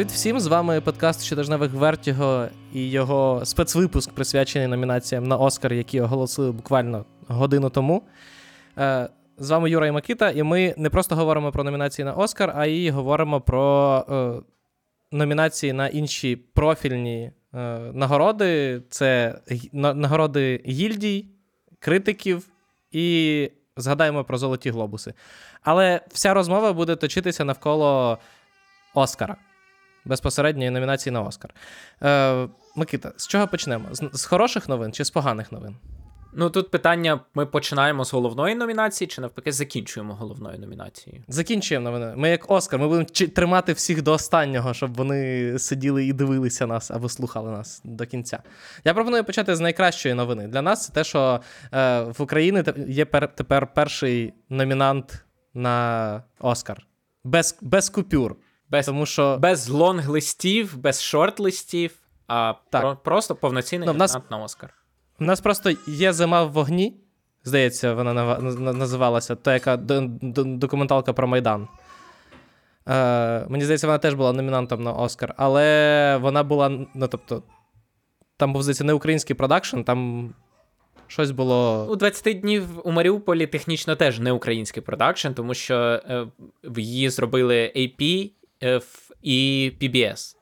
Привіт всім! З вами подкаст щотижневих Вертіго і його спецвипуск, присвячений номінаціям на Оскар, які оголосили буквально годину тому. Е, з вами Юра і Макіта, і ми не просто говоримо про номінації на Оскар, а й говоримо про е, номінації на інші профільні е, нагороди. Це нагороди гільдій, критиків і згадаємо про золоті глобуси. Але вся розмова буде точитися навколо Оскара безпосередньої номінації на Оскар. Е, Микита, з чого почнемо? З, з хороших новин чи з поганих новин? Ну тут питання: ми починаємо з головної номінації, чи навпаки закінчуємо головною номінацією? Закінчуємо новини. Ми як Оскар, ми будемо тримати всіх до останнього, щоб вони сиділи і дивилися нас або слухали нас до кінця. Я пропоную почати з найкращої новини. Для нас це те, що е, в Україні є пер, тепер перший номінант на Оскар. Без без купюр. Без тому що... без лонг-листів, без шорт-листів, а так. Про, просто повноцінний ну, нас... на Оскар. У нас просто є зима в вогні, здається, вона називалася, то яка документалка про Майдан. Е, Мені здається, вона теж була номінантом на Оскар, але вона була. ну, тобто, Там був, здається, не український продакшн, там щось було. У 20 днів у Маріуполі технічно теж не український продакшн, тому що е, її зробили AP і PBS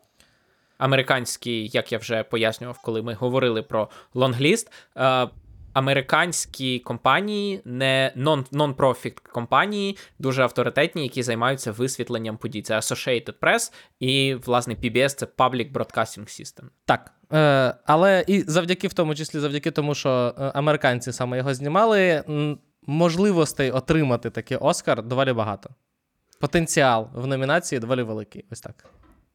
американські, як я вже пояснював, коли ми говорили про лонгліст. Е, американські компанії, не нон-профіт компанії, дуже авторитетні, які займаються висвітленням подій. Це Associated Press і, власне, PBS це Public Broadcasting System. Так. Е, Але і завдяки в тому числі, завдяки тому, що е, американці саме його знімали, можливостей отримати такий Оскар доволі багато. Потенціал в номінації доволі великий. Ось так.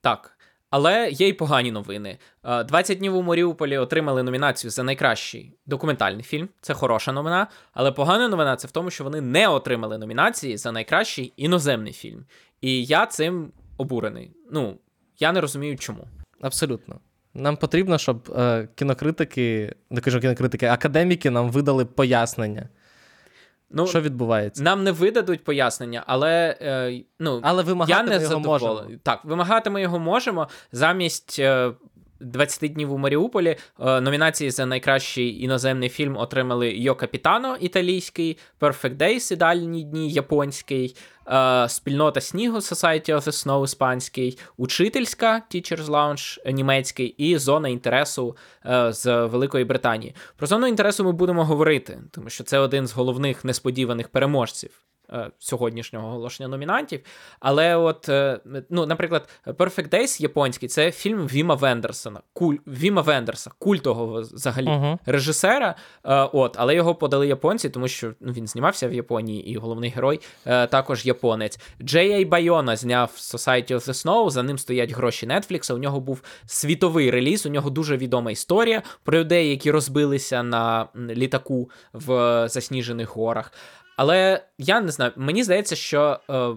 Так. Але є й погані новини. 20 днів у Маріуполі отримали номінацію за найкращий документальний фільм. Це хороша новина. Але погана новина це в тому, що вони не отримали номінації за найкращий іноземний фільм. І я цим обурений. Ну, я не розумію, чому. Абсолютно. Нам потрібно, щоб е, кінокритики, не кажу кінокритики, академіки нам видали пояснення. Ну, Що відбувається? Нам не видадуть пояснення, але е, ну, але вимагати я не його можемо. Так, вимагати ми його можемо замість. Е, 20 днів у Маріуполі е, номінації за найкращий іноземний фільм отримали Йо Капітано італійський, Perfect Days ідеальні дні японський, е, Спільнота снігу Society of the Snow іспанський, Учительська Teachers Lounge німецький і Зона інтересу е, з Великої Британії. Про зону інтересу ми будемо говорити, тому що це один з головних несподіваних переможців. Е, сьогоднішнього оголошення номінантів. Але, от, е, ну, наприклад, Perfect Days японський це фільм Віма Вендерсона, куль, Віма Вендерса, культового взагалі uh-huh. режисера. Е, от, Але його подали японці, тому що ну, він знімався в Японії, і головний герой також японець. Джей Ей Байона зняв Society of the Snow, за ним стоять гроші Netflix. У нього був світовий реліз, у нього дуже відома історія про людей, які розбилися на літаку в засніжених горах. Але я не знаю, мені здається, що е,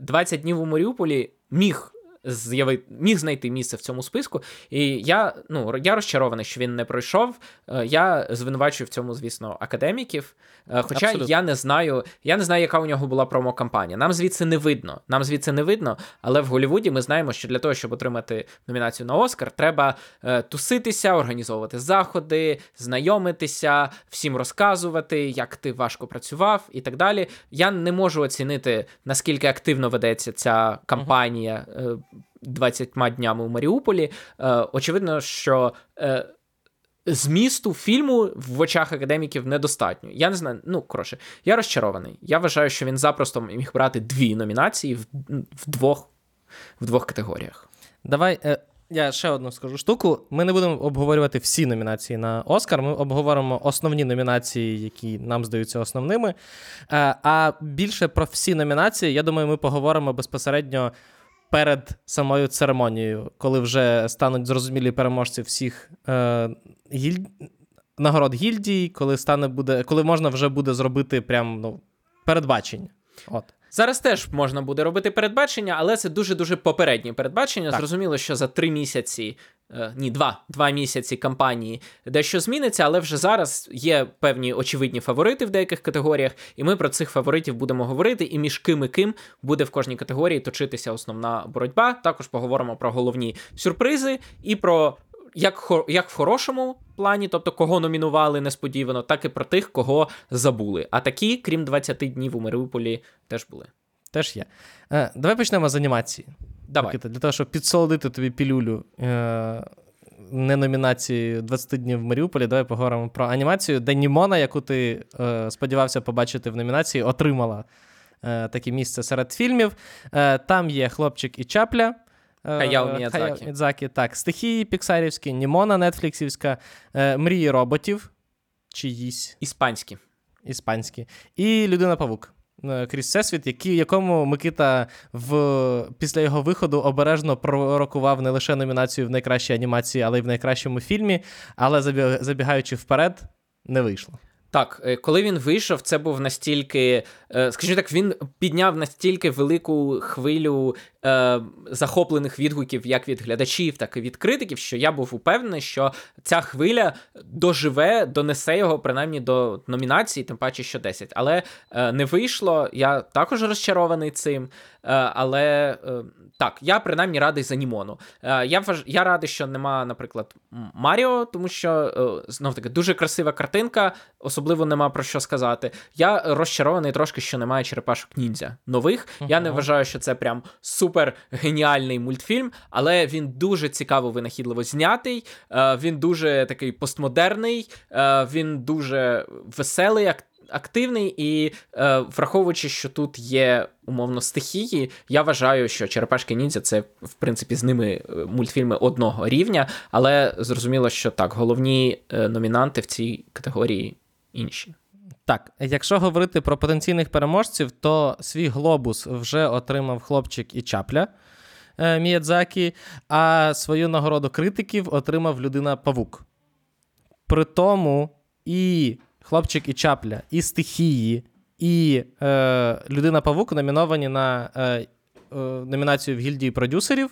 20 днів у Маріуполі міг з'явити, міг знайти місце в цьому списку. І я ну, я розчарований, що він не пройшов. Е, я звинувачую в цьому, звісно, академіків. Е, хоча Абсолютно. я не знаю, я не знаю, яка у нього була промокампанія. Нам звідси не видно. Нам звідси не видно, але в Голлівуді ми знаємо, що для того, щоб отримати номінацію на Оскар, треба е, туситися, організовувати заходи, знайомитися, всім розказувати, як ти важко працював і так далі. Я не можу оцінити, наскільки активно ведеться ця кампанія. Uh-huh. 20 днями у Маріуполі. Е, очевидно, що. Е, Змісту фільму в очах академіків недостатньо. Я не знаю, ну коротше, я розчарований. Я вважаю, що він запросто міг брати дві номінації в в, двох в двох категоріях. Давай е, я ще одну скажу штуку. Ми не будемо обговорювати всі номінації на Оскар. Ми обговоримо основні номінації, які нам здаються основними. Е, а більше про всі номінації, я думаю, ми поговоримо безпосередньо перед самою церемонією, коли вже стануть зрозумілі переможці всіх е, гіль... нагород гільдій, коли стане буде, коли можна вже буде зробити прям ну, передбачення. От. Зараз теж можна буде робити передбачення, але це дуже дуже попереднє передбачення. Так. Зрозуміло, що за три місяці. е, Ні, два два місяці кампанії дещо зміниться, але вже зараз є певні очевидні фаворити в деяких категоріях, і ми про цих фаворитів будемо говорити. І між ким і ким буде в кожній категорії точитися основна боротьба. Також поговоримо про головні сюрпризи і про як хо- як в хорошому плані, тобто кого номінували несподівано, так і про тих, кого забули. А такі, крім 20 днів у Маріуполі, теж були. Теж є. Е, давай почнемо з анімації. Давай. Для того, щоб підсолодити тобі пілюлю е, не номінації 20 днів в Маріуполі, давай поговоримо про анімацію, де Німона, яку ти е, сподівався побачити в номінації, отримала е, таке місце серед фільмів. Е, там є хлопчик і чапля. Е, Хаяо Міядзакі. Міядзакі. Так, стихії піксарівські, Німона Нетфліксівська, е, мрії роботів, чиїсь Іспанські. іспанські, і Людина Павук. е, Крізь всесвіт, який, якому Микита в, після його виходу обережно пророкував не лише номінацію в найкращій анімації, але й в найкращому фільмі. Але забігаючи вперед, не вийшло. Так, е, коли він вийшов, це був настільки, е, скажімо так, він підняв настільки велику хвилю е, захоплених відгуків як від глядачів, так і від критиків, що я був упевнений, що ця хвиля доживе, донесе його принаймні до номінації, тим паче, що 10. Але е, не вийшло. Я також розчарований цим. Е, але е, так, я принаймні радий за Німону. Е, я вваж... я радий, що нема, наприклад, Маріо, тому що знов таки дуже красива картинка, особливо нема про що сказати. Я розчарований трошки, що немає черепашок ніндзя нових. Я не вважаю, що це прям супер геніальний мультфільм, але він дуже цікаво винахідливо знятий. Він дуже такий постмодерний, він дуже веселий. ак- Активний і е, враховуючи, що тут є умовно стихії, я вважаю, що Черепашки Ніндзя це в принципі з ними е, мультфільми одного рівня, але зрозуміло, що так, головні е, номінанти в цій категорії інші. Так, якщо говорити про потенційних переможців, то свій глобус вже отримав хлопчик і чапля е, Міядзакі, а свою нагороду критиків отримав людина Павук. При тому і хлопчик і чапля, і стихії, і е, людина Павук номіновані на е, е, номінацію в гільдії продюсерів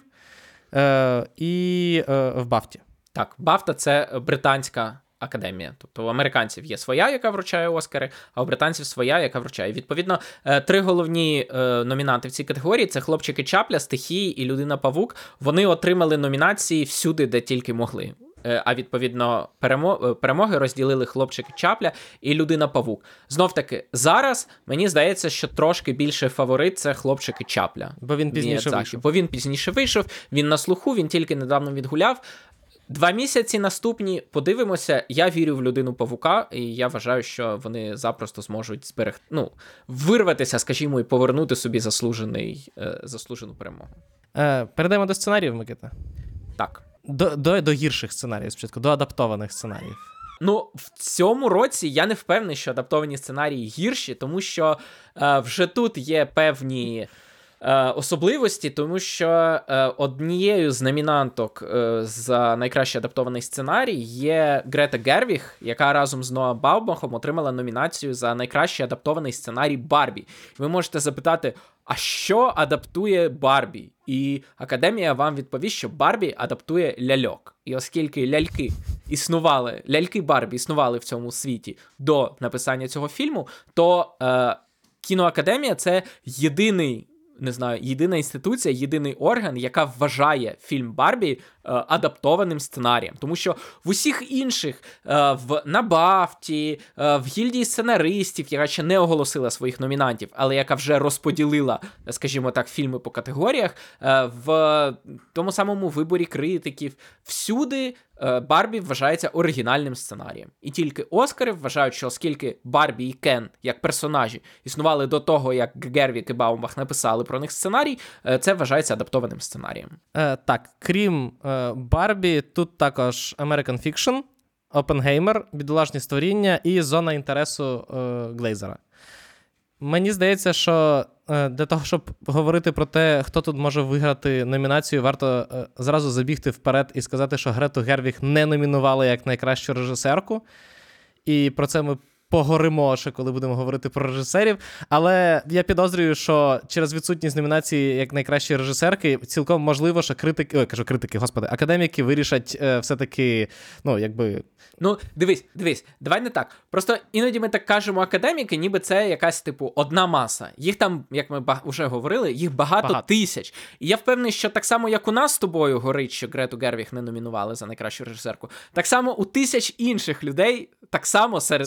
е, і е, в Бафті. Так, Бафта це британська академія. Тобто у американців є своя, яка вручає Оскари, а у британців своя, яка вручає. Відповідно, е, три головні е, номінанти в цій категорії це хлопчики Чапля, стихії і людина Павук. Вони отримали номінації всюди, де тільки могли. Е, А відповідно, е, перемоги розділили хлопчики Чапля і людина Павук. Знов таки, зараз мені здається, що трошки більше фаворит це хлопчики Чапля. Бо він пізніше Міядзакі. вийшов. Бо він пізніше вийшов, він на слуху, він тільки недавно відгуляв. Два місяці наступні подивимося. Я вірю в людину павука, і я вважаю, що вони запросто зможуть зберегти, ну, вирватися, скажімо, і повернути собі заслужений, е, заслужену перемогу. Е, перейдемо до сценаріїв, Микита. Так. До, до, до гірших сценаріїв спочатку, до адаптованих сценаріїв. Ну, в цьому році я не впевнений, що адаптовані сценарії гірші, тому що е, вже тут є певні е, особливості, тому що е, однією з номінанток е, за найкращий адаптований сценарій є Грета Гервіг, яка разом з Ноа Баубахом отримала номінацію за найкращий адаптований сценарій Барбі. Ви можете запитати, а що адаптує Барбі? І академія вам відповість, що Барбі адаптує ляльок. І оскільки ляльки існували, ляльки Барбі існували в цьому світі до написання цього фільму, то е, кіноакадемія це єдиний. Не знаю, єдина інституція, єдиний орган, яка вважає фільм Барбі адаптованим сценарієм. Тому що в усіх інших е, в на Бафті, е, в гільдії сценаристів, яка ще не оголосила своїх номінантів, але яка вже розподілила, скажімо так, фільми по категоріях, е, в тому самому виборі критиків, всюди е, Барбі вважається оригінальним сценарієм. І тільки Оскари вважають, що оскільки Барбі і Кен як персонажі існували до того, як Гервік і Баумбах написали про них сценарій, е, це вважається адаптованим сценарієм. Е, так, крім е, Барбі, тут також American Fiction, Опенгеймер, Бідолашні створіння і зона інтересу е, Глейзера. Мені здається, що е, для того, щоб говорити про те, хто тут може виграти номінацію, варто е, зразу забігти вперед і сказати, що Грету Гервіг не номінували як найкращу режисерку. І про це ми погоримо ще, коли будемо говорити про режисерів. Але я підозрюю, що через відсутність номінації як найкращої режисерки, цілком можливо, що критики, ой, кажу, критики, господи, академіки вирішать е, все-таки, ну, якби. Ну, дивись, дивись, давай не так. Просто іноді ми так кажемо академіки, ніби це якась, типу, одна маса. Їх там, як ми вже говорили, їх багато, Багато. тисяч. І я впевнений, що так само, як у нас з тобою горить, що Грету Гервіг не номінували за найкращу режисерку, так само у тисяч інших людей, так само серед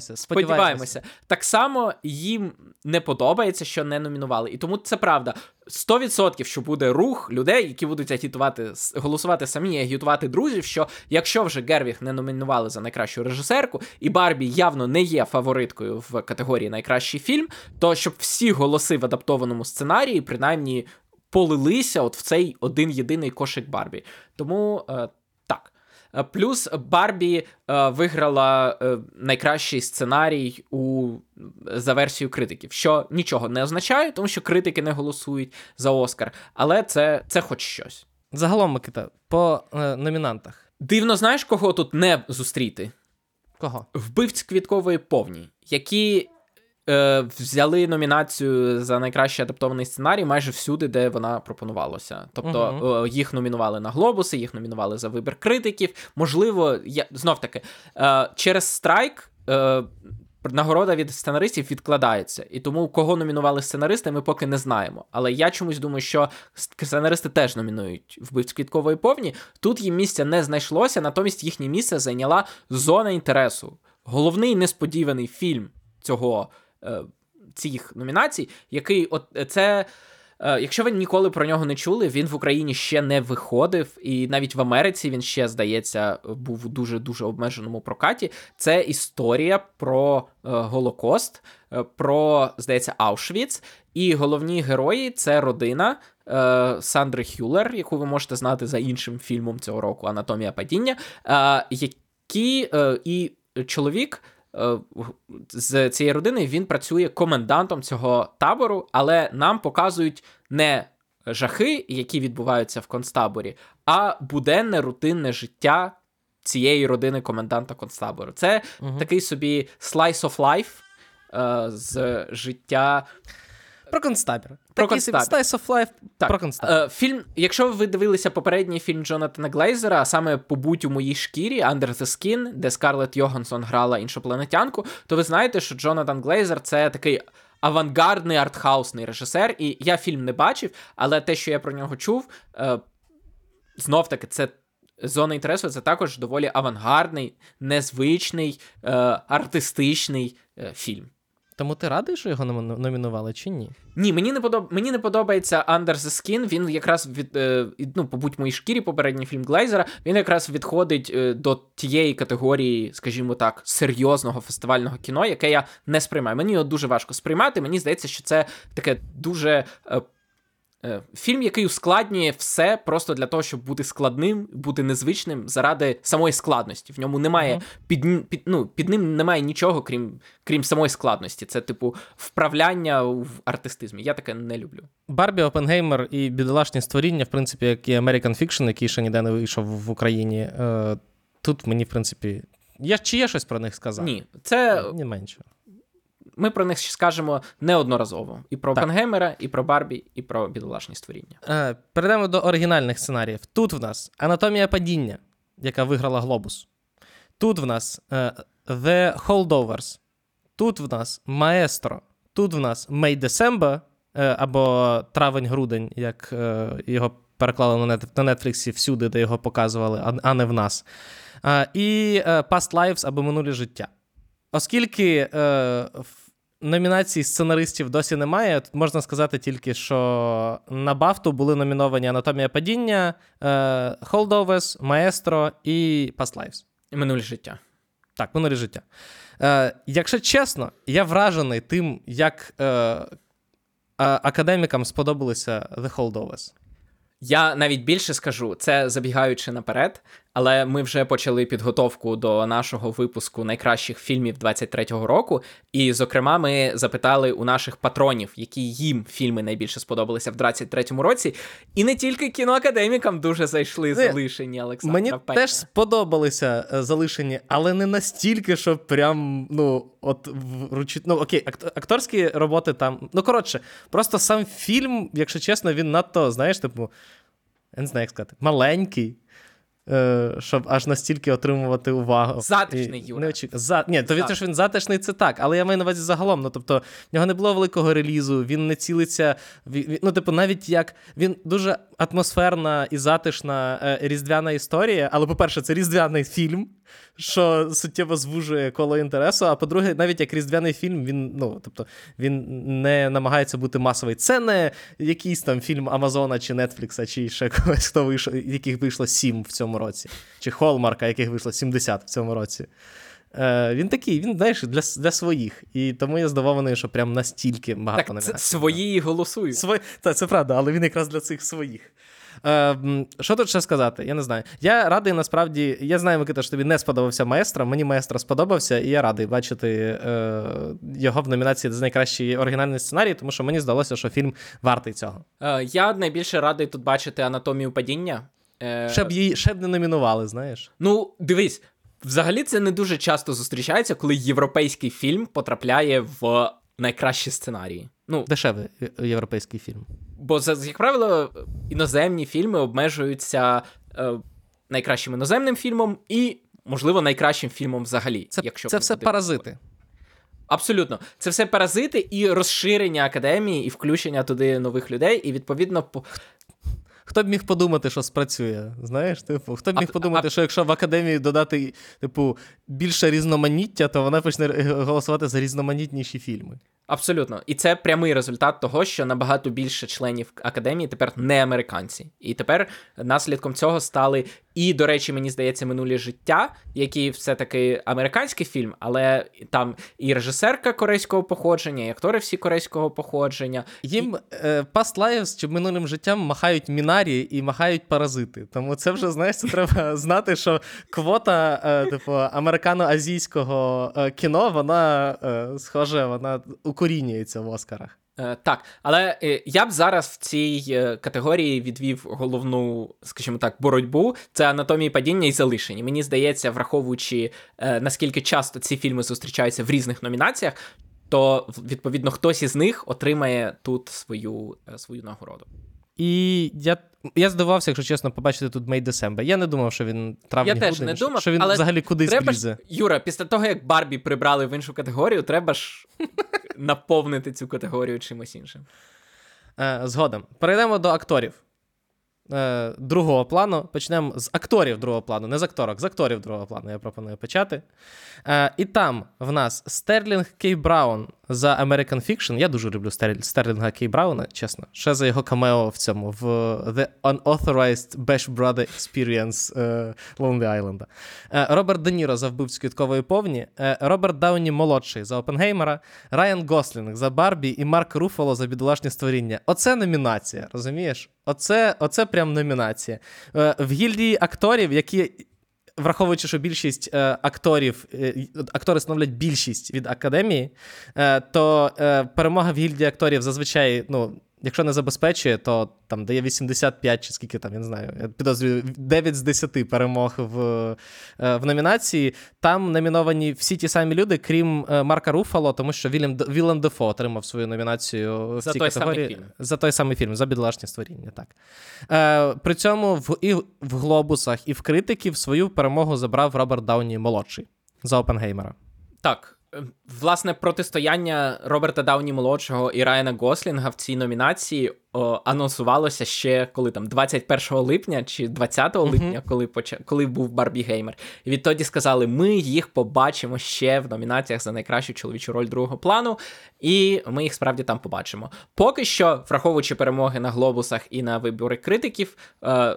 Сподіваємося, сподіваємося. Сподіваємося. Так само їм не подобається, що не номінували. І тому це правда. 100% що буде рух людей, які будуть агітувати, голосувати самі і агітувати друзів, що якщо вже Гервіг не номінували за найкращу режисерку, і Барбі явно не є фавориткою в категорії найкращий фільм, то щоб всі голоси в адаптованому сценарії принаймні полилися от в цей один єдиний кошик Барбі. Тому е. Плюс Барбі е, виграла е, найкращий сценарій у за версією критиків, що нічого не означає, тому що критики не голосують за Оскар, але це, це хоч щось. Загалом, Микита, по е, номінантах. Дивно, знаєш, кого тут не зустріти? Кого? Вбивць квіткової повні, які е, взяли номінацію за найкращий адаптований сценарій майже всюди, де вона пропонувалася. Тобто е, їх номінували на глобуси, їх номінували за вибір критиків. Можливо, я знов таки е, через страйк. Е, Нагорода від сценаристів відкладається, і тому кого номінували сценаристи, ми поки не знаємо. Але я чомусь думаю, що сценаристи теж номінують вбивць квіткової повні. Тут їм місця не знайшлося, натомість їхнє місце зайняла зона інтересу. Головний несподіваний фільм цього цих номінацій, який от це. е, Якщо ви ніколи про нього не чули, він в Україні ще не виходив, і навіть в Америці він ще, здається, був у дуже дуже обмеженому прокаті. Це історія про е, Голокост, е, про, здається, Аушвіц. І головні герої це родина е, Сандри Хюлер, яку ви можете знати за іншим фільмом цього року Анатомія падіння, е, які е, і чоловік. Е, З цієї родини він працює комендантом цього табору, але нам показують не жахи, які відбуваються в концтаборі, а буденне рутинне життя цієї родини коменданта концтабору. Це угу. такий собі slice of life е, з життя Про концтабір. Про. Slice of Life Так, про концтабір. Е, фільм, якщо ви дивилися попередній фільм Джонатана Глейзера, а саме Побудь у моїй шкірі Under the Skin, де Скарлетт Йогансон грала іншопланетянку, то ви знаєте, що Джонатан Глейзер це такий авангардний артхаусний режисер. І я фільм не бачив, але те, що я про нього чув, е, знов таки, це. Зона інтересу це також доволі авангардний, незвичний, е, артистичний е, фільм. Тому ти радий, що його номінували чи ні? Ні, мені не подоб... мені не подобається Under the Skin. Він якраз від е, ну, побудь моїй шкірі, попередній фільм Глейзера. Він якраз відходить е, до тієї категорії, скажімо так, серйозного фестивального кіно, яке я не сприймаю. Мені його дуже важко сприймати. Мені здається, що це таке дуже. Е, Фільм, який ускладнює все просто для того, щоб бути складним, бути незвичним заради самої складності. В ньому немає Мгм. під, під, ну, під ним немає нічого, крім, крім самої складності. Це, типу, вправляння в артистизмі. Я таке не люблю. Барбі, Опенгеймер і бідолашні створіння, в принципі, як і American Fiction, який ще ніде не вийшов в Україні. Е, тут мені, в принципі. Я, чи є щось про них сказати? Ні, це Ні менше. Ми про них ще скажемо неодноразово. І про Так. Опенгеймера, і про Барбі, і про бідолашні створіння. Е, перейдемо до оригінальних сценаріїв. Тут в нас Анатомія падіння, яка виграла Глобус. Тут в нас е, The Holdovers. Тут в нас Маестро. Тут в нас May December, е, або Травень-грудень, як е, його переклали на, нет, на Нетфліксі всюди, де його показували, а, а не в нас. Е, і е, Past Lives або Минулі життя. Оскільки е, в номінацій сценаристів досі немає, тут можна сказати тільки, що на Бафту були номіновані Анатомія падіння, Holdovers, Маестро і Past Lives. І Минуле життя. Так, минулі життя. Е, якщо чесно, я вражений тим, як е, академікам сподобалися The Holdovers. Я навіть більше скажу, це забігаючи наперед. Але ми вже почали підготовку до нашого випуску найкращих фільмів 23-го року. І, зокрема, ми запитали у наших патронів, які їм фільми найбільше сподобалися в 23-му році. І не тільки кіноакадемікам дуже зайшли залишені Олександра Мені Петра. теж сподобалися е, залишені, але не настільки, що прям, ну, от вручити. Ну, окей, акторські роботи там. Ну, коротше, просто сам фільм, якщо чесно, він надто, знаєш, типу, я не знаю, як сказати, маленький. Е, Щоб аж настільки отримувати увагу. Затишний, Юра. не очі- За... Ні, то він, Так. що він затишний, це так. Але я маю на увазі загалом. Ну, тобто, в нього не було великого релізу, він не цілиться. Ну, типу, навіть як він дуже атмосферна і затишна е, різдвяна історія. Але, по-перше, це різдвяний фільм, що суттєво звужує коло інтересу. А по-друге, навіть як різдвяний фільм, він ну, тобто, він не намагається бути масовий. Це не якийсь там фільм Амазона чи Нетфлікса, чи ще когось, хто вийшов, яких вийшло сім в цьому році, чи Холмарка, яких вийшло 70 в цьому році. Е, він такий, він, знаєш, для, для своїх. І тому я здивований, що прям настільки багато Так, це свої голосують. Свої... Та, це правда, але він якраз для цих своїх. Е, м, що тут ще сказати? Я не знаю. Я радий насправді. Я знаю, Микита, що тобі не сподобався маестро. Мені маестро сподобався, і я радий бачити е, його в номінації за найкращий оригінальний сценарій, тому що мені здалося, що фільм вартий цього. Е, Я найбільше радий тут бачити анатомію падіння. Е, Ще б її ще б не номінували, знаєш. Ну, дивись, взагалі це не дуже часто зустрічається, коли європейський фільм потрапляє в найкращі сценарії. Ну, Дешевий е, європейський фільм. бо, як правило, іноземні фільми обмежуються е, найкращим іноземним фільмом і, можливо, найкращим фільмом взагалі. Це, якщо це все паразити. Абсолютно, це все паразити і розширення академії, і включення туди нових людей, і відповідно по Хто б міг подумати, що спрацює? Знаєш, типу, хто б міг А- подумати, а- що якщо в академії додати, типу, більше різноманіття, то вона почне голосувати за різноманітніші фільми. Абсолютно, і це прямий результат того, що набагато більше членів академії тепер не американці. І тепер наслідком цього стали і, до речі, мені здається, минулі життя, який все-таки американський фільм, але там і режисерка корейського походження, і актори всі корейського походження. Їм е, Past Lives чи минулим життям махають мінарі і махають паразити. Тому це вже, знаєш, це треба знати, що квота, е, типу, американо-азійського е, кіно, вона, схоже, вона укорінюється в Оскарах. Е, так, але е, я б зараз в цій е, категорії відвів головну, скажімо так, боротьбу. Це анатомії падіння і залишені. Мені здається, враховуючи е, наскільки часто ці фільми зустрічаються в різних номінаціях, то відповідно хтось із них отримає тут свою, е, свою нагороду. І я, я здивався, якщо чесно, побачити тут May December. Я не думав, що він травні Я теж не думав, що він але взагалі кудись Треба ж, Юра, після того, як Барбі прибрали в іншу категорію, треба ж наповнити цю категорію чимось іншим. Е, згодом. Перейдемо до акторів. Е, другого плану. Почнемо з акторів другого плану, не з акторок, з акторів другого плану я пропоную почати. Е, і там в нас Стерлінг Кей Браун за American Fiction. Я дуже люблю Стер- Стерлінга Кей Брауна, чесно. Ще за його камео в цьому, в The Unauthorized Bash Brother Experience е, Lonely Island. Е, Роберт Де Ніро за вбивцю квіткової повні, е, Роберт Дауні молодший за Опенгеймера, Райан Гослінг за Барбі і Марк Руфало за бідолашні створіння. Оце номінація, розумієш? Оце, оце прям номінація. Е, в гільдії акторів, які. Враховуючи, що більшість е, акторів, е, актори становлять більшість від академії, е, то е, перемога в гільдії акторів зазвичай, ну, якщо не забезпечує, то там дає 85 чи скільки там, я не знаю, я підозрюю, 9 з 10 перемог в, е, в номінації. Там номіновані всі ті самі люди, крім е, Марка Руфало, тому що Вільям, Вілем Дефо отримав свою номінацію в За цій той самий категорії. фільм. За той самий фільм, за бідолашні створіння, так. Е, при цьому в, і в глобусах, і в критиків свою перемогу забрав Роберт Дауні молодший за Опенгеймера. Так, власне, протистояння Роберта Дауні молодшого і Райана Гослінга в цій номінації о, анонсувалося ще коли там 21 липня чи 20 липня, коли поча... коли був Барбі Геймер. І відтоді сказали: ми їх побачимо ще в номінаціях за найкращу чоловічу роль другого плану, і ми їх справді там побачимо. Поки що, враховуючи перемоги на глобусах і на вибори критиків, е,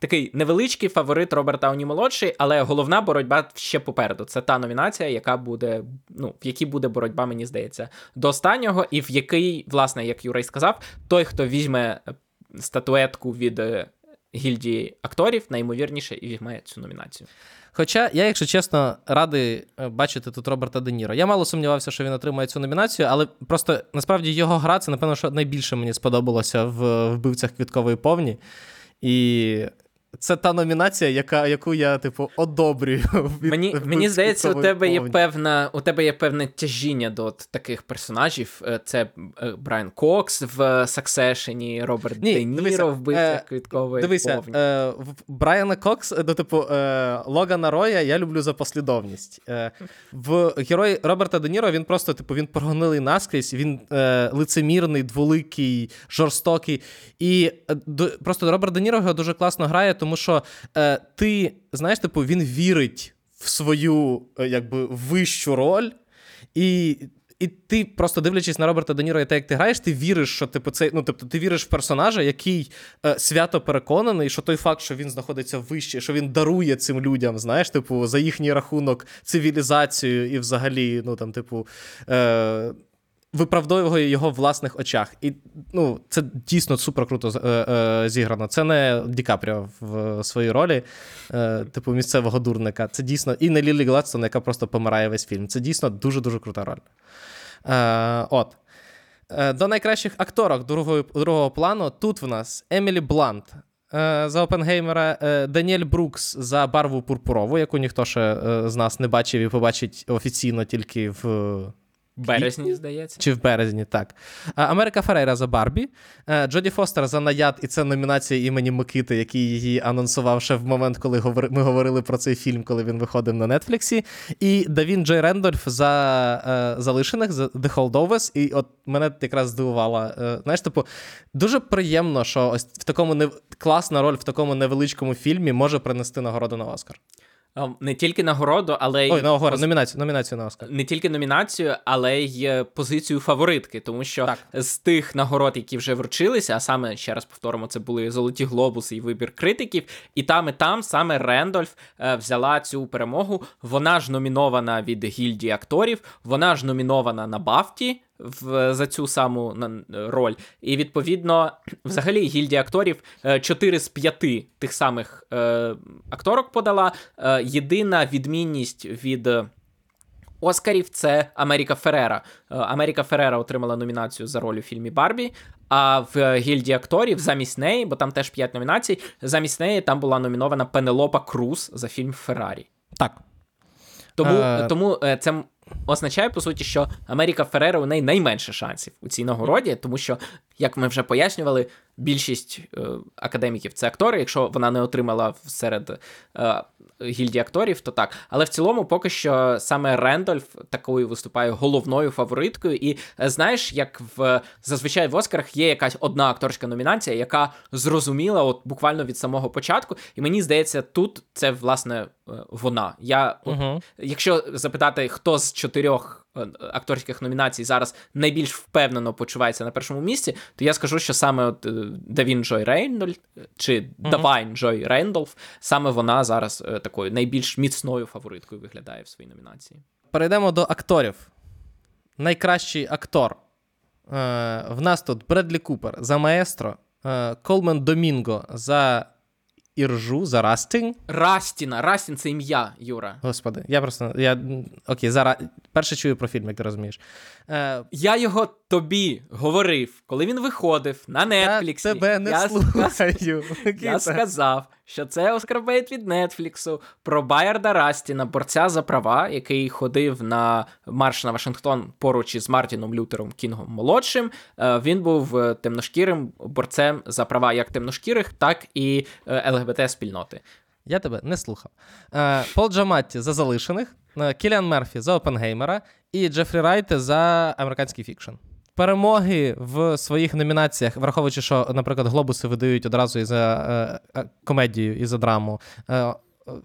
такий невеличкий фаворит Роберт Дауні молодший, але головна боротьба ще попереду. Це та номінація, яка буде, ну, в якій буде боротьба, мені здається, до останнього, і в який, власне, як Юрій сказав, той, хто візьме е, статуетку від е, гільдії акторів, найімовірніше і візьме цю номінацію. Хоча я, якщо чесно, радий е, бачити тут Роберта Де Ніро. Я мало сумнівався, що він отримає цю номінацію, але просто насправді його гра це, напевно, що найбільше мені сподобалося в вбивцях квіткової повні. І це та номінація, яка, яку я, типу, одобрюю. Від, Мені від мені здається, у «Квіткової тебе є певна, у тебе є певне тяжіння до от таких персонажів. Е, Це е, Брайан Кокс в Саксешені, Роберт Ні, Де Ніро дивися, в битвах е, квіткової Дивися, повні. е, Брайана Кокс, ну, типу, е, Логана Роя я люблю за послідовність. Е, в герої Роберта Де Ніро він просто, типу, він прогонилий наскрізь, він е, лицемірний, дволикий, жорстокий. І е, до, просто Роберт Де Ніро його дуже класно грає, тому що е, ти, знаєш, типу, він вірить в свою е, якби, вищу роль. І і ти просто дивлячись на Роберта Де Ніро і те, як ти граєш, ти віриш, що типу цей, ну тобто ти віриш в персонажа, який е, свято переконаний, що той факт, що він знаходиться вище, що він дарує цим людям, знаєш, типу, за їхній рахунок цивілізацію і взагалі, ну там, типу. Е, Виправдовує його в власних очах. І ну, це дійсно супер круто е, е, зіграно. Це не Ді Капріо в своїй ролі, е, типу місцевого дурника. Це дійсно і не Лілі Гладстон, яка просто помирає весь фільм. Це дійсно дуже-дуже крута роль. От. До найкращих акторок другого, другого плану тут в нас Емілі Блант за Опенгеймера, Даніель Брукс за барву пурпурову, яку ніхто ще з нас не бачив і побачить офіційно тільки в. В березні, здається. Чи в березні, так. Америка Ферейра за Барбі, е, Джоді Фостер за Наяд, і це номінація імені Микити, який її анонсував ще в момент, коли ми говорили про цей фільм, коли він виходив на Нетфліксі. І Давін Джей Рендольф за е, залишених за The Holdovers. І от мене якраз здивувала. Е, знаєш, типу, дуже приємно, що ось в такому не класна роль в такому невеличкому фільмі може принести нагороду на Оскар. А, Не тільки нагороду, але й Ой, на Оскар, поз- номінацію, номінацію на Оскар. не тільки номінацію, але й е, позицію фаворитки, тому що Так. з тих нагород, які вже вручилися, а саме ще раз повторимо, це були золоті глобуси і вибір критиків. І там, і там саме Рендольф е, взяла цю перемогу. Вона ж номінована від гільдії акторів, вона ж номінована на Бафті. В, за цю саму роль. І відповідно, взагалі, гільдія акторів 4 з 5 тих самих е, акторок подала. Е, єдина відмінність від е, Оскарів це Америка Ферера. Е, Америка Ферера отримала номінацію за роль у фільмі Барбі. А в е, гільдії акторів замість неї, бо там теж 5 номінацій, замість неї там була номінована Пенелопа Круз за фільм Феррарі. Так. Тому, Е. тому е, це означає, по суті, що Америка Феррера у неї найменше шансів у цій нагороді, тому що, як ми вже пояснювали, більшість е, академіків це актори. Якщо вона не отримала серед е, гільдії акторів, то так. Але в цілому, поки що саме Рендольф такою виступає головною фавориткою. І е, знаєш, як в зазвичай в Оскарах є якась одна акторська номінація, яка зрозуміла от буквально від самого початку. І мені здається, тут це власне е, вона. Я Угу. Якщо запитати, хто з чотирьох акторських номінацій зараз найбільш впевнено почувається на першому місці, то я скажу, що саме от е, Давін Джой Рейндольф чи Давайн Джой Рейндольф, саме вона зараз е, такою найбільш міцною фавориткою виглядає в своїй номінації. Перейдемо до акторів. Найкращий актор. Е, в нас тут Бредлі Купер за маестро, е, Колмен Домінго за Іржу, за Растін. Растіна, Растін це ім'я, Юра. Господи, я просто. Я, окей, зараз перше чую про фільм, як ти розумієш. Е, Я його тобі говорив, коли він виходив на я тебе не я слухаю. Я сказав, що це Оскар bait від Нетфліксу про Байарда Растіна, борця за права, який ходив на марш на Вашингтон поруч із Мартіном Лютером Кінгом молодшим. Е, Він був е, темношкірим борцем за права як темношкірих, так і е, ЛГБТ спільноти. Я тебе не слухав. Пол Джаматті за залишених, Кіліан Мерфі за Опенгеймера і Джефрі Райт за American Fiction. Перемоги в своїх номінаціях, враховуючи, що, наприклад, глобуси видають одразу і за е, е, комедію, і за драму. Е,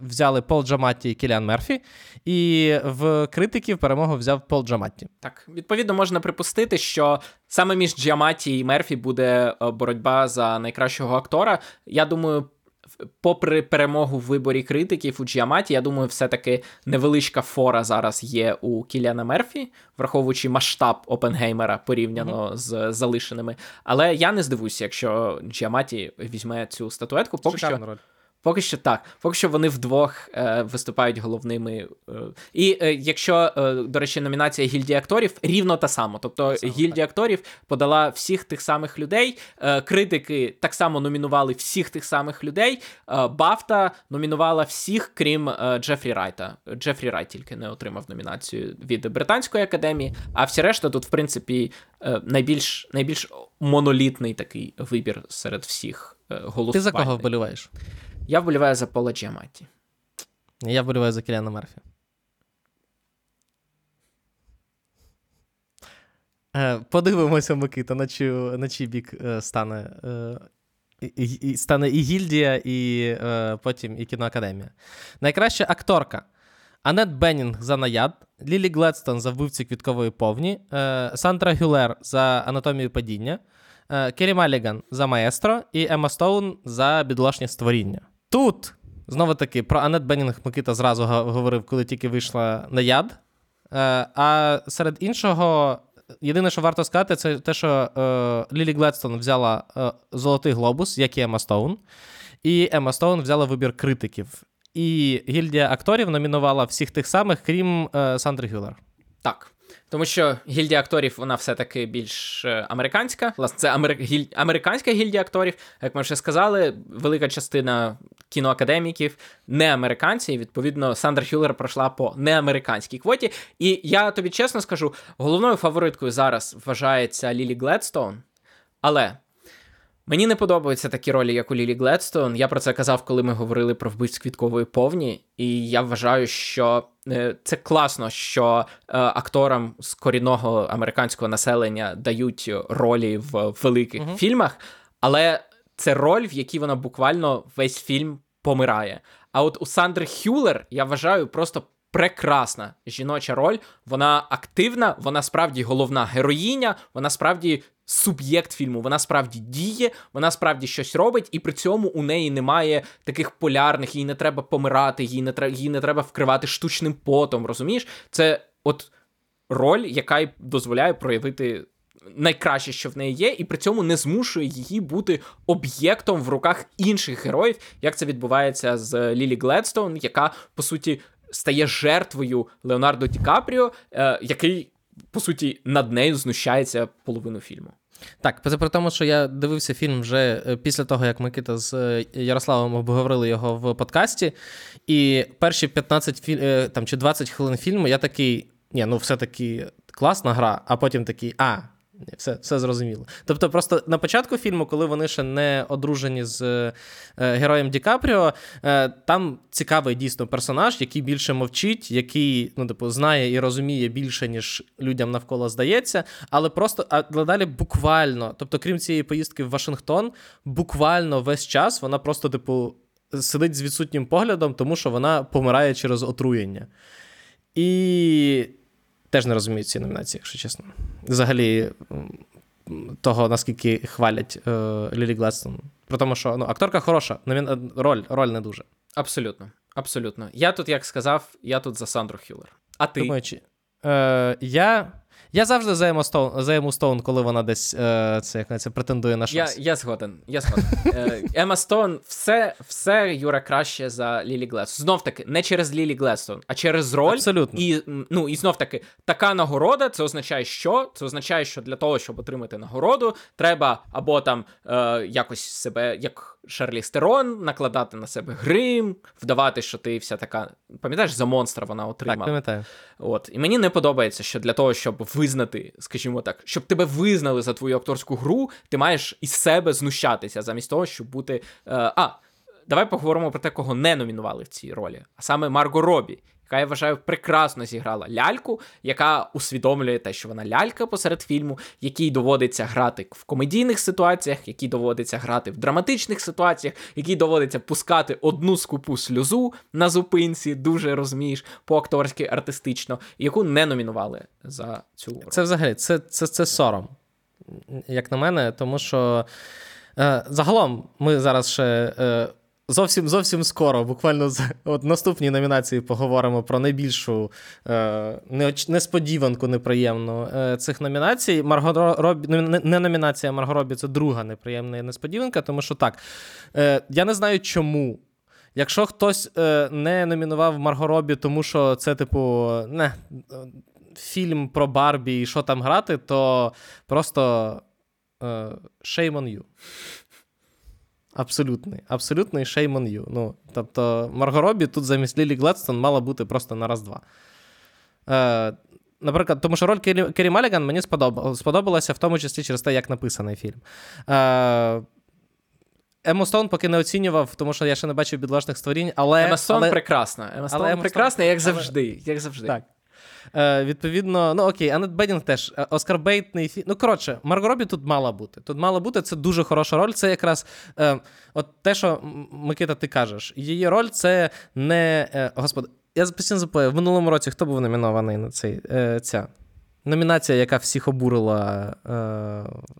взяли Пол Джаматті і Кіліан Мерфі, і в критиків перемогу взяв Пол Джаматті. Так, відповідно, можна припустити, що саме між Джіаматі і Мерфі буде е, боротьба за найкращого актора. Я думаю, попри перемогу в виборі критиків у Джіаматі, я думаю, все-таки невеличка фора зараз є у Кіліана Мерфі, враховуючи масштаб Опенгеймера порівняно mm-hmm. з залишеними. Але я не здивуюся, якщо Джіаматі візьме цю статуетку. Поки Шикарна що роль. Поки що так. Поки що вони вдвох е, виступають головними. Е, і е, якщо, е, до речі, номінація гільдії акторів рівно та сама. Тобто Саме гільдія акторів подала всіх тих самих людей. Е, критики так само номінували всіх тих самих людей. Е, Бафта номінувала всіх, крім е, Джефрі Райта. Джефрі Райт тільки не отримав номінацію від Британської академії, а всі решта тут, в принципі, е, найбільш, найбільш монолітний такий вибір серед всіх е, голосувань. Ти за кого вболіваєш? Я вболіваю за Пола Джіаматті. Я вболіваю за Кіліана Мерфі. Е, Подивимося, Микита, на чий, на чий бік е, стане, е, і, стане і гільдія, і потім і кіноакадемія. Найкраща акторка. Анет Беннінг за наяд, Лілі Гледстон за вбивці квіткової повні, Сандра Гюлер за анатомію падіння, Кері Малліган за маестро і Емма Стоун за бідолашні створіння. Тут, знову таки, про Анет Беннінг Микита зразу говорив, коли тільки вийшла на яд. Е, а серед іншого, єдине, що варто сказати, це те, що е, Лілі Гледстон взяла е, Золотий глобус, як і Емма Стоун, і Емма Стоун взяла вибір критиків. І гільдія акторів номінувала всіх тих самих, крім Сандри Гюллер. Так. Тому що гільдія акторів, вона все-таки більш е, американська. Власне, це амер... гіль... американська гільдія акторів. Як ми вже сказали, велика частина кіноакадеміків не американці, і відповідно Сандра Хюллер пройшла по неамериканській квоті. І я тобі чесно скажу, головною фавориткою зараз вважається Лілі Гледстоун. Але мені не подобаються такі ролі, як у Лілі Гледстоун. Я про це казав, коли ми говорили про вбивць квіткової повні. І я вважаю, що це класно, що е, акторам з корінного американського населення дають ролі в великих Мгм. фільмах, але це роль, в якій вона буквально весь фільм помирає. А от у Сандри Хюлер, я вважаю, просто прекрасна жіноча роль. Вона активна, вона справді головна героїня, вона справді суб'єкт фільму, вона справді діє, вона справді щось робить, і при цьому у неї немає таких полярних, їй не треба помирати, їй не треба, їй не треба вкривати штучним потом. Розумієш? Це от роль, яка й дозволяє проявити. Найкраще, що в неї є, і при цьому не змушує її бути об'єктом в руках інших героїв, як це відбувається з Лілі Гледстоун, яка по суті стає жертвою Леонардо Ді Капріо, е, який по суті над нею знущається половину фільму. Так, при тому, що я дивився фільм вже е, після того, як Микита з е, Ярославом обговорили його в подкасті. І перші 15 філь... е, там, чи 20 хвилин фільму я такий, ні, ну все-таки класна гра, а потім такий, а. Все, все зрозуміло. Тобто, просто на початку фільму, коли вони ще не одружені з е, героєм Ді Капріо, е, там цікавий дійсно персонаж, який більше мовчить, який ну, типу, знає і розуміє більше, ніж людям навколо здається. Але просто але далі буквально, тобто, крім цієї поїздки в Вашингтон, буквально весь час вона просто, типу, сидить з відсутнім поглядом, тому що вона помирає через отруєння. І теж не розумію ці номінації, якщо чесно. Взагалі, того, наскільки хвалять е, Лілі Гладстон. Про тому, що ну, акторка хороша, номін... роль, роль не дуже. Абсолютно. Абсолютно. Я тут, як сказав, я тут за Сандру Хюлер. А ти? Думаю, чи... е, я... я завжди за Ему Стоун, за Ему Стоун, коли вона десь е, це, як це, претендує на щось. я згоден. Я згоден. Е, Ема Стоун, все, все одно краще за Лілі Гледстон. Знов таки, не через Лілі Гледстон, а через роль. Абсолютно. І, ну, і знов таки, така нагорода, це означає, що? Це означає, що для того, щоб отримати нагороду, треба або там е, якось себе, як Шарліз Терон, накладати на себе грим, вдавати, що ти вся така. Пам'ятаєш, за монстра вона Так, отримала. пам'ятаю. От і мені не подобається, що для того, щоб визнати, скажімо так, щоб тебе визнали за твою акторську гру, ти маєш із себе знущатися, замість того, щоб бути. Е, а, давай поговоримо про те, кого не номінували в цій ролі, а саме Марго Робі, яка я вважаю прекрасно зіграла ляльку, яка усвідомлює те, що вона лялька посеред фільму, якій доводиться грати в комедійних ситуаціях, якій доводиться грати в драматичних ситуаціях, якій доводиться пускати одну скупу сльозу на зупинці, дуже розумієш, по-акторськи артистично, яку не номінували за цю роль. Це взагалі це, це, це сором, як на мене, тому що е, загалом ми зараз ще е, Зовсім зовсім скоро, буквально от наступній номінації поговоримо про найбільшу е, несподіванку неприємну е, цих номінацій. Марго Робі, не, не номінація Марго Робі, це друга неприємна несподіванка, тому що так. Е, я не знаю чому. Якщо хтось е, не номінував Марго Робі, тому що це, типу, не, фільм про Барбі і що там грати, то просто е, shame on you. Абсолютний. Абсолютний shame on you. Ну, тобто, Марго Робі тут замість Лілі Гледстон мала бути просто на раз-два. Е, наприклад, тому що роль Керрі, Керрі Маліган мені сподобалася, сподобалася, в тому числі через те, як написаний фільм. Е, Ему Стоун поки не оцінював, тому що я ще не бачив підлажних створінь, але. Ема Стоун але... прекрасна. Ема Стоун прекрасна, як але- завжди. Як завжди. Так. Е, відповідно, ну окей, Анет Бедінг теж. Е, Оскар Бейтний фі... Ну, коротше, Марго Робі тут мала бути. Тут мала бути, це дуже хороша роль. Це якраз е, от те, що Микита, ти кажеш. Її роль це не. Е, господи, я постійно запою. В минулому році хто був номінований на цей, е, ця номінація, яка всіх обурила. Е,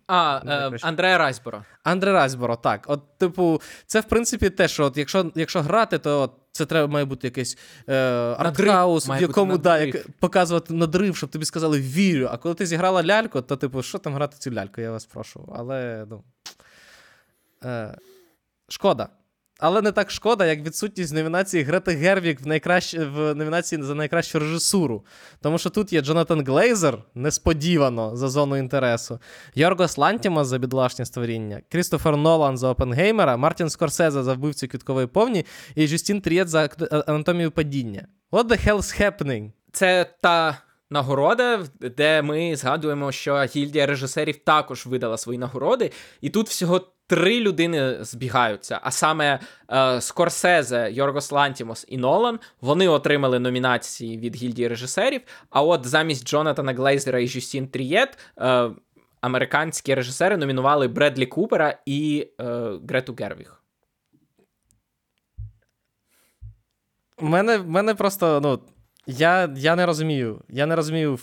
А, е. Андрея Райсборо. Андре Райсборо, так. От, типу, це в принципі те, що от, якщо, якщо грати, то от, це треба має бути якийсь е, артхаус, в якому да, як, показувати надрив, щоб тобі сказали вірю. А коли ти зіграла ляльку, то типу, що там грати цю ляльку, я вас прошу. Але ну. Е, шкода. Але не так шкода, як відсутність номінації Грети Гервік в, найкращ... в номінації за найкращу режисуру. Тому що тут є Джонатан Глейзер, несподівано за зону інтересу, Йоргос Лантімос за бідолашнє створіння, Крістофер Нолан за Опенгеймера, Мартін Скорсезе за вбивць квіткової повні і Жюстін Трієт за анатомію падіння. What the hell's happening? Це та нагорода, де ми згадуємо, що гільдія режисерів також видала свої нагороди, і тут всього три людини збігаються. А саме е, Скорсезе, Йоргос Лантімос і Нолан вони отримали номінації від гільдії режисерів. А от замість Джонатана Глейзера і Жюстін Трієт. Е, Американські режисери номінували Бредлі Купера і е, Грету Гервіг. У мене, мене просто, ну, я, я не розумію. Я не розумію.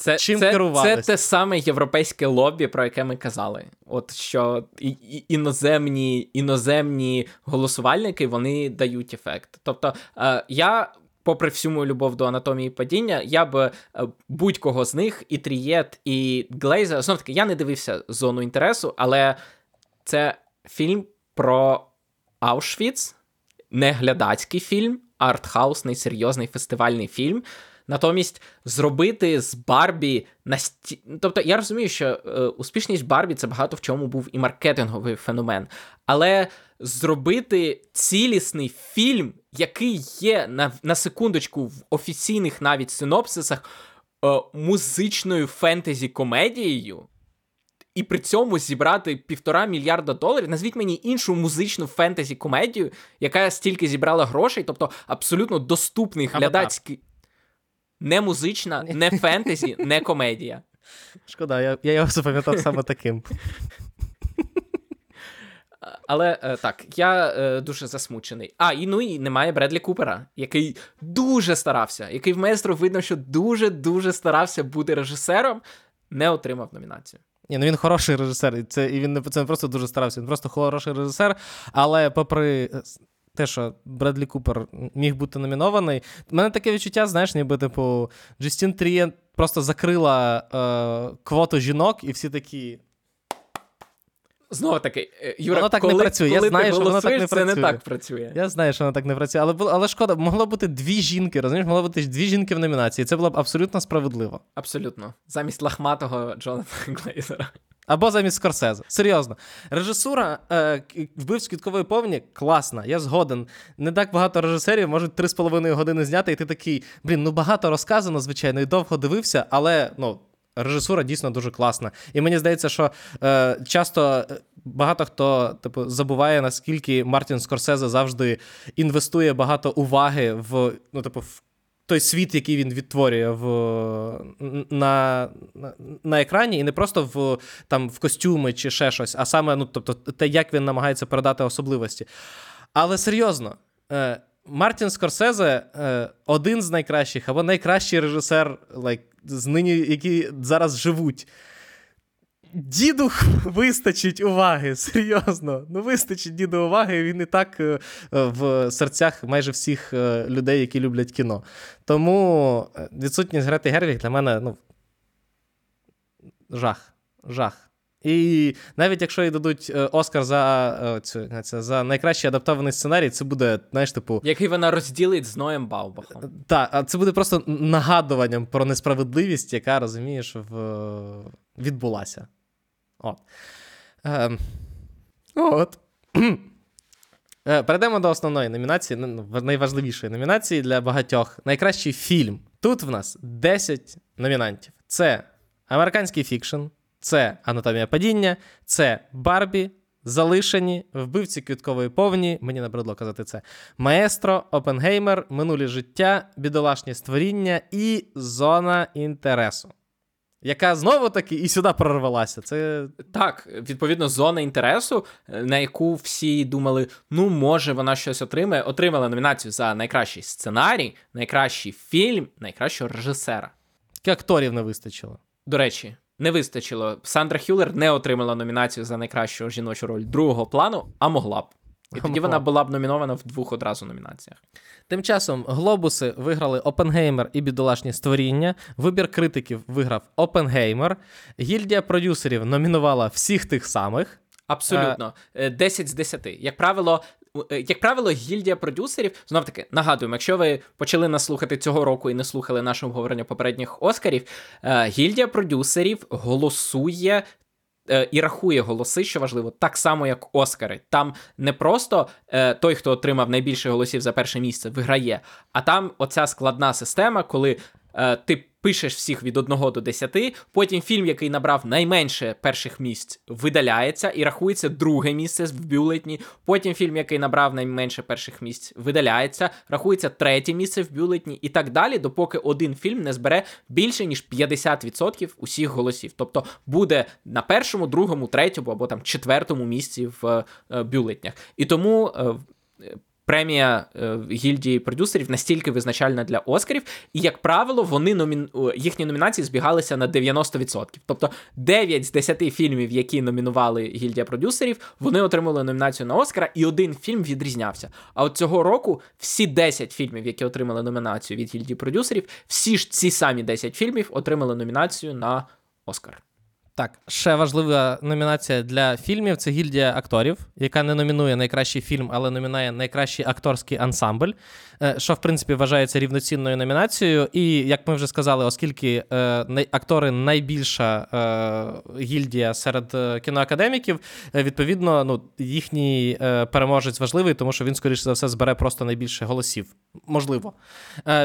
Це, Чим це, керувались? це те саме європейське лобі, про яке ми казали. От що і, і, іноземні, іноземні голосувальники вони дають ефект. Тобто, е, я, попри всю мою любов до анатомії падіння, я б е, будь-кого з них, і Трієт, і Глейза. Знов таки, я не дивився зону інтересу, але це фільм про Аушвіц, не глядацький фільм, артхаусний серйозний фестивальний фільм. Натомість зробити з Барбі насті... Тобто я розумію, що е, успішність Барбі це багато в чому був і маркетинговий феномен. Але зробити цілісний фільм, який є на, на секундочку в офіційних навіть синопсисах е, музичною фентезі-комедією, і при цьому зібрати півтора мільярда доларів. Назвіть мені іншу музичну фентезі-комедію, яка стільки зібрала грошей, тобто абсолютно доступний глядацький. Не музична, не фентезі, не комедія. Шкода, я, я його запам'ятав саме таким. Але е, так, я е, дуже засмучений. А, і ну і немає Бредлі Купера, який дуже старався, який в Маестро видно, що дуже-дуже старався бути режисером, не отримав номінацію. Ні, ну він хороший режисер, і це і він не це просто дуже старався, він просто хороший режисер. Але попри е, те, що Бредлі Купер міг бути номінований, в мене таке відчуття, знаєш, ніби типу Джустін Трієн просто закрила е, квоту жінок, і всі такі. Знову таки, е, Юра, Воно так не коли, працює, я знаю, ти що воно так не це працює. не так працює. Я знаю, що воно так не працює, але, але шкода, могло бути дві жінки, розумієш, могло бути дві жінки в номінації. Це було б абсолютно справедливо. Абсолютно. Замість лахматого Джонатана Глейзера. Або замість Скорсезе. Серйозно. Режисура е, вбивць квіткової повні класна, я згоден. Не так багато режисерів можуть три з половиною години зняти, і ти такий, блін, ну багато розказано, звичайно, і довго дивився, але ну. Режисура дійсно дуже класна. І мені здається, що е, часто е, багато хто типу, забуває, наскільки Мартін Скорсезе завжди інвестує багато уваги в, ну, типу, в той світ, який він відтворює в, на, на, на екрані, і не просто в, там, в костюми чи ще щось, а саме ну, тобто, те, як він намагається передати особливості. Але серйозно, е, Мартін Скорсезе е, один з найкращих або найкращий режисер, like, з нині, які зараз живуть. Діду вистачить уваги, серйозно. Ну, вистачить діду уваги, він і так е, в серцях майже всіх е, людей, які люблять кіно. Тому е, відсутність Грети Гервіг для мене ну, жах. Жах. І навіть якщо і дадуть Оскар за цю, за найкращий адаптований сценарій, це буде, знаєш, типу. Який вона розділить з Ноєм Баубахом. Так, це буде просто нагадуванням про несправедливість, яка, розумієш, в... відбулася. От. Е, от. Е, перейдемо до основної номінації, ну, найважливішої номінації для багатьох. Найкращий фільм. Тут в нас 10 номінантів: це американський fiction, це Анатомія падіння, це Барбі, Залишені, Вбивці квіткової повні, мені набридло казати це. Маестро, Опенгеймер, Минулі життя, Бідолашнє створіння і Зона інтересу яка знову таки і сюди прорвалася. Це так, відповідно, зона інтересу, е, на яку всі думали, ну може вона щось отримає. Отримала номінацію за найкращий сценарій, найкращий фільм, найкращого режисера. Акторів не вистачило. До речі, не вистачило. Сандра Хюлер не отримала номінацію за найкращу жіночу роль другого плану, а могла б. І тоді вона була б номінована в двох одразу номінаціях. Тим часом глобуси виграли Опенгеймер і бідолашні створіння. Вибір критиків виграв Опенгеймер. Гільдія продюсерів номінувала всіх тих самих. Абсолютно, 10 е, з 10. Як правило, е, як правило, гільдія продюсерів знов таки нагадуємо, якщо ви почали нас слухати цього року і не слухали наше обговорення попередніх Оскарів, е, гільдія продюсерів голосує е, і рахує голоси, що важливо, так само, як Оскари. Там не просто е, той, хто отримав найбільше голосів за перше місце, виграє, а там оця складна система, коли е, ти пишеш всіх від 1 до 10, потім фільм, який набрав найменше перших місць, видаляється і рахується друге місце в бюлетні. Потім фільм, який набрав найменше перших місць, видаляється, рахується третє місце в бюлетні і так далі, допоки один фільм не збере більше ніж 50% усіх голосів. Тобто буде на першому, другому, третьому або там четвертому місці в е, бюлетнях. І тому. Премія е, гільдії продюсерів настільки визначальна для Оскарів, і, як правило, вони номін... їхні номінації збігалися на 90%. Тобто 9 з 10 фільмів, які номінували гільдія продюсерів, вони отримали номінацію на Оскара, і один фільм відрізнявся. А от цього року всі 10 фільмів, які отримали номінацію від гільдії продюсерів, всі ж ці самі 10 фільмів отримали номінацію на Оскар. Так, ще важлива номінація для фільмів це гільдія акторів, яка не номінує найкращий фільм, але номінує найкращий акторський ансамбль, що в принципі вважається рівноцінною номінацією. І як ми вже сказали, оскільки е, актори найбільша е, гільдія серед е, кіноакадеміків, е, відповідно, ну їхній е, переможець важливий, тому що він, скоріше за все, збере просто найбільше голосів. Можливо.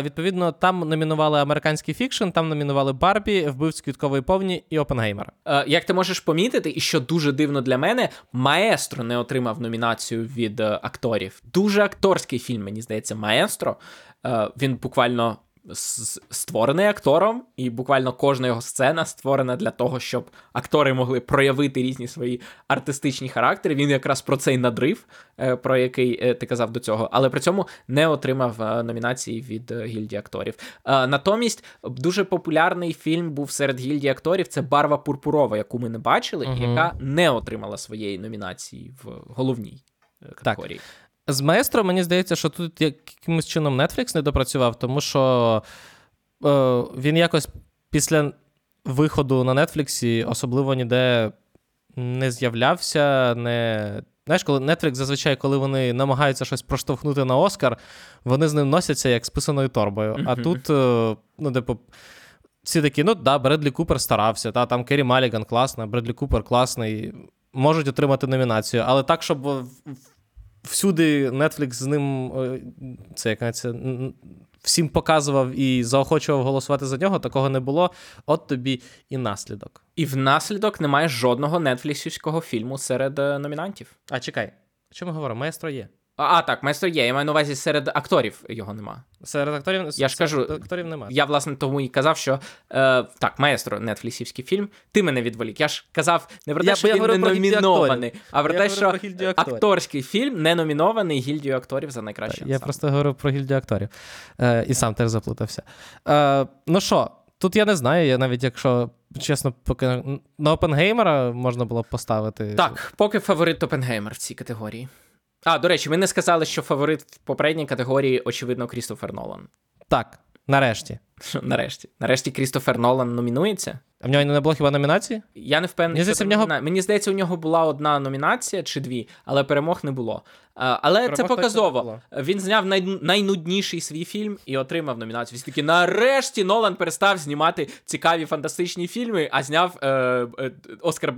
Відповідно, там номінували американський fiction, там номінували Барбі, вбивць квіткової повні і Опенгеймера. Е, як ти можеш помітити, і що дуже дивно для мене, маестро не отримав номінацію від е, акторів. Дуже акторський фільм, мені здається, маестро. Е, він буквально створений актором, і буквально кожна його сцена створена для того, щоб актори могли проявити різні свої артистичні характери. Він якраз про цей надрив, е, про який е, ти казав до цього, але при цьому не отримав номінації від гільдії акторів. Натомість дуже популярний фільм був серед гільдії акторів. Це Барва Пурпурова, яку ми не бачили, і яка не отримала своєї номінації в головній категорії. Так. З маестро, мені здається, що тут якимось чином Netflix не допрацював, тому що е, він якось після виходу на Netflix особливо ніде не з'являвся. не... Знаєш, коли Netflix зазвичай, коли вони намагаються щось проштовхнути на Оскар, вони з ним носяться як з писаною торбою. Mm-hmm. А тут, е, ну, типу, всі такі, ну да, Бредлі Купер старався, та там Керрі Маліган класна, Бредлі Купер класний, можуть отримати номінацію. Але так, щоб всюди Netflix з ним е, це як це, всім показував і заохочував голосувати за нього, такого не було. От тобі і наслідок. І внаслідок немає жодного нетфліксівського фільму серед е, номінантів. А чекай, що ми говоримо? Маестро є. А, так, майстер є. Я маю на увазі серед акторів його нема. Серед акторів я ж кажу, акторів нема. Я, власне, тому і казав, що е, так, маестро, нетфлісівський фільм. Ти мене відволік. Я ж казав не про те, я, що я він не номінований, а про я те, що про акторський фільм не номінований гільдію акторів за найкращий. Я просто говорю про гільдію акторів. Е, І сам теж заплутався. Е, Ну що, тут я не знаю, я навіть якщо, чесно, поки на Опенгеймера можна було б поставити. Так, поки фаворит Опенгеймер в цій категорії. А, до речі, ми не сказали, що фаворит в попередній категорії, очевидно, Крістофер Нолан. Так, нарешті. Нарешті. Нарешті Крістофер Нолан номінується. А в нього не було хіба номінації? Я не впевнений. Мені здається, в нього- Мені здається, у нього була одна номінація чи дві, але перемог не було. Але Перемог це показово. Він зняв най... найнудніший свій фільм і отримав номінацію. Всі такі, нарешті Нолан перестав знімати цікаві фантастичні фільми, а зняв е... е, Оскар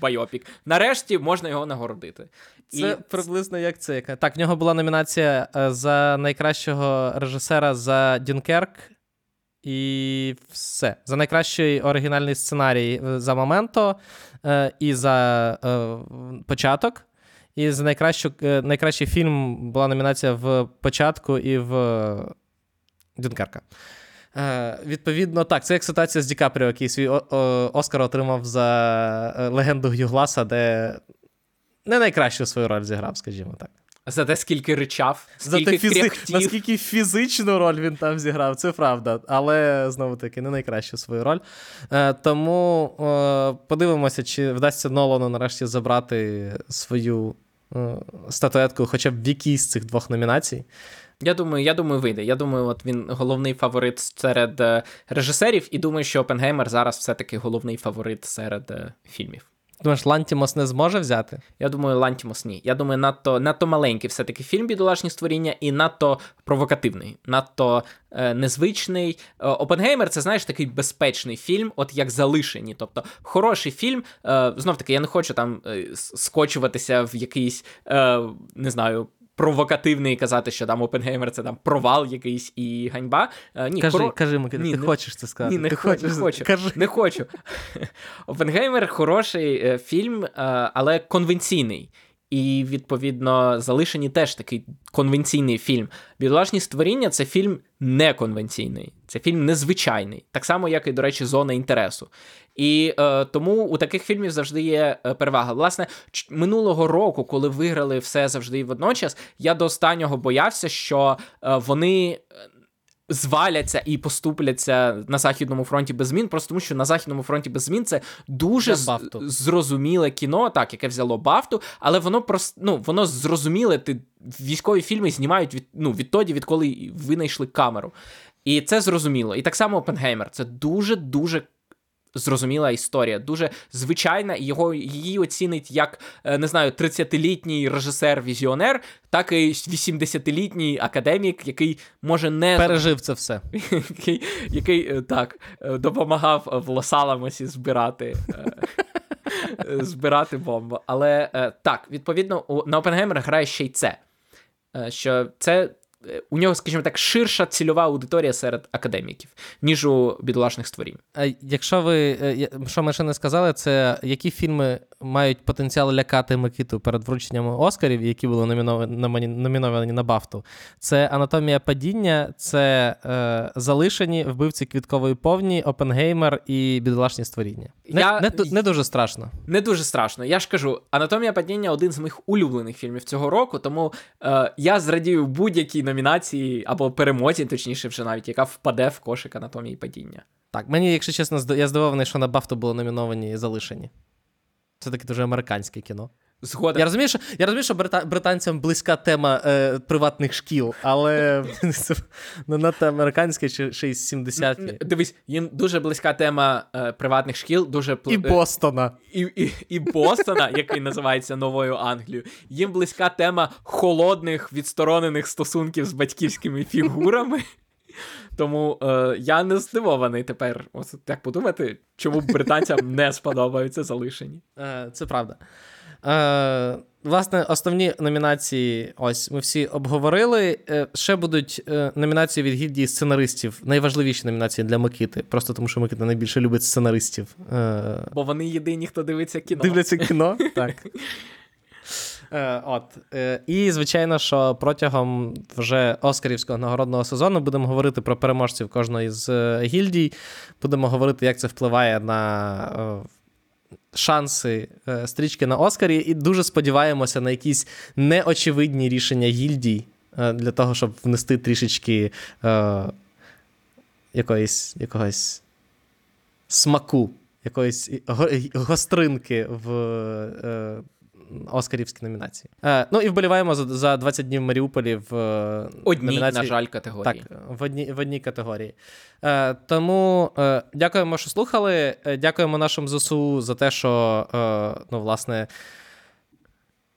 байопік. Нарешті можна його нагородити. Це І приблизно як це. Так, в нього була номінація е, за найкращого режисера за Дюнкерк. І все. За найкращий оригінальний сценарій е, за Моменто е, і за е, початок. І за найкращу, найкращий фільм була номінація в початку і в Дюнкерка. Е, відповідно, так, це як ситуація з Ді Капріо, який свій о- о- Оскар отримав за легенду Гью Гласа, де не найкращу свою роль зіграв, скажімо так. За те, скільки ричав, За те, фізи... Наскільки фізичну роль він там зіграв, це правда. Але знову таки не найкращу свою роль. Е, тому е, подивимося, чи вдасться Нолану нарешті забрати свою е, статуетку, хоча б в якійсь з цих двох номінацій. Я думаю, я думаю, вийде. Я думаю, от він головний фаворит серед е, режисерів, і думаю, що Опенгеймер зараз все-таки головний фаворит серед е, фільмів. Думаєш, Лантімос не зможе взяти? Я думаю, Лантімос ні. Я думаю, надто, надто маленький все-таки фільм бідолашні створіння і надто провокативний, надто е, незвичний. Е, Опенгеймер це, знаєш, такий безпечний фільм, от як залишені. Тобто, хороший фільм. Е, знов таки, я не хочу там е, скочуватися в якийсь, е, не знаю. Провокативний і казати, що там Опенгеймер це там провал якийсь і ганьба. Е, ні, кажи, хоро- кажи, Микита, Ні, ти не- хочеш це сказати? Ні, не, ти хочеш, не хочу. Кажи. Не хочу. Опенгеймер хороший е, фільм, е, але конвенційний. І, відповідно, залишені теж такий конвенційний фільм. Бідолашні створіння це фільм неконвенційний, це фільм незвичайний, так само, як і, до речі, зона інтересу. І е, тому у таких фільмів завжди є е, перевага. Власне, минулого року, коли виграли все завжди і водночас, я до останнього боявся, що е, вони. Зваляться і поступляться на західному фронті без змін, просто тому що на західному фронті без змін це дуже з- зрозуміле кіно, так, яке взяло Бафту, але воно просто ну, воно зрозуміле. Ти військові фільми знімають від, ну, відтоді, відколи винайшли камеру. І це зрозуміло. І так само Опенгеймер. Це дуже дуже. Зрозуміла історія, дуже звичайна, і його її оцінить як е, не знаю, 30-літній режисер-візіонер, так і 80-літній академік, який може не Пережив це все. який, який е, так е, допомагав в Лос-Аламосі збирати. Збирати бомбу. Але так, відповідно, на Опенгеймера грає ще й це. Що це у нього, скажімо так, ширша цільова аудиторія серед академіків, ніж у бідолашних створінь. А Якщо ви е, що ми ще не сказали, це які фільми мають потенціал лякати Микиту перед врученням Оскарів, які були номіновані, номіновані на Бафту. Це Анатомія падіння, це е, залишені вбивці квіткової повні, Опенгеймер і бідолашні створіння. Не, Я- не, не дуже страшно. Не дуже страшно. Я ж кажу, Анатомія падіння один з моїх улюблених фільмів цього року, тому е, я зрадію будь-якій номінації або перемозі, точніше, вже навіть, яка впаде в кошик анатомії падіння. Так, мені, якщо чесно, я здивований, що на Бафту було номіновані і залишені. Це таке дуже американське кіно. Згода. Я розумію, що, я розумію, що брита- британцям близька тема е, приватних шкіл, але це не надто американське чи ще й 70-ті. Дивись, їм дуже близька тема е, приватних шкіл, дуже пл- І е, Бостона. і, і, і Бостона, який називається Новою Англією. Їм близька тема холодних відсторонених стосунків з батьківськими фігурами. Тому е, я не здивований тепер, ось так подумати, чому британцям не сподобаються залишені. Е, це правда. Е, власне, основні номінації, ось ми всі обговорили. Е, ще будуть е, номінації від гільдії сценаристів. Найважливіші номінації для Микити. Просто тому, що Микита найбільше любить сценаристів. Е, Бо вони єдині, хто дивиться кіно. Дивляться кіно? Так. Е, от. Е, і, звичайно, що протягом вже Оскарівського нагородного сезону будемо говорити про переможців кожної з е, гільдій. Будемо говорити, як це впливає на. Шанси стрічки на Оскарі, і дуже сподіваємося на якісь неочевидні рішення гільдій для того, щоб внести трішечки якоїсь, якогось смаку, якоїсь гостринки в Оскарівській номінації. Е, ну і вболіваємо за, за 20 днів Маріуполі в е, Одній, номінації. на жаль, категорії. Так, в одній, в одній категорії. Е, тому е, дякуємо, що слухали. Е, Дякуємо нашим ЗСУ за те, що, е, ну, власне,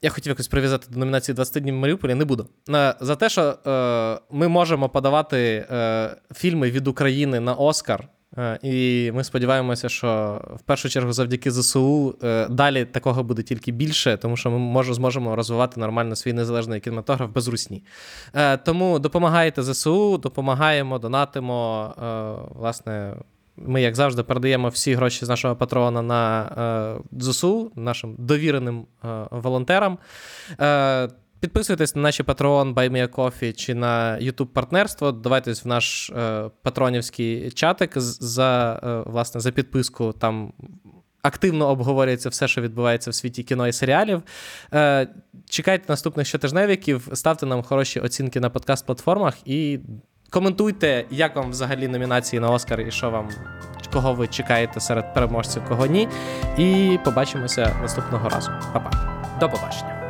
я хотів якось прив'язати до номінації 20 днів в Маріуполі, не буду. Е, за те, що е, ми можемо подавати е, фільми від України на Оскар. Е, І ми сподіваємося, що в першу чергу завдяки ЗСУ е, далі такого буде тільки більше, тому що ми може, зможемо розвивати нормально свій незалежний кінематограф без русні. Е, Тому допомагайте ЗСУ, допомагаємо, донатимо. Власне, ми, як завжди, передаємо всі гроші з нашого патрона на ЗСУ, нашим довіреним волонтерам. Підписуйтесь на наші Patreon, BuyMeACoffee чи на YouTube партнерство. Давайтесь в наш е, патронівський чатик за, е, власне, за підписку. Там активно обговорюється все, що відбувається в світі кіно і серіалів. Е, чекайте наступних щотижневиків, ставте нам хороші оцінки на подкаст-платформах і коментуйте, як вам взагалі номінації на Оскар і що вам, кого ви чекаєте серед переможців, кого ні. І побачимося наступного разу. Па-па. До побачення.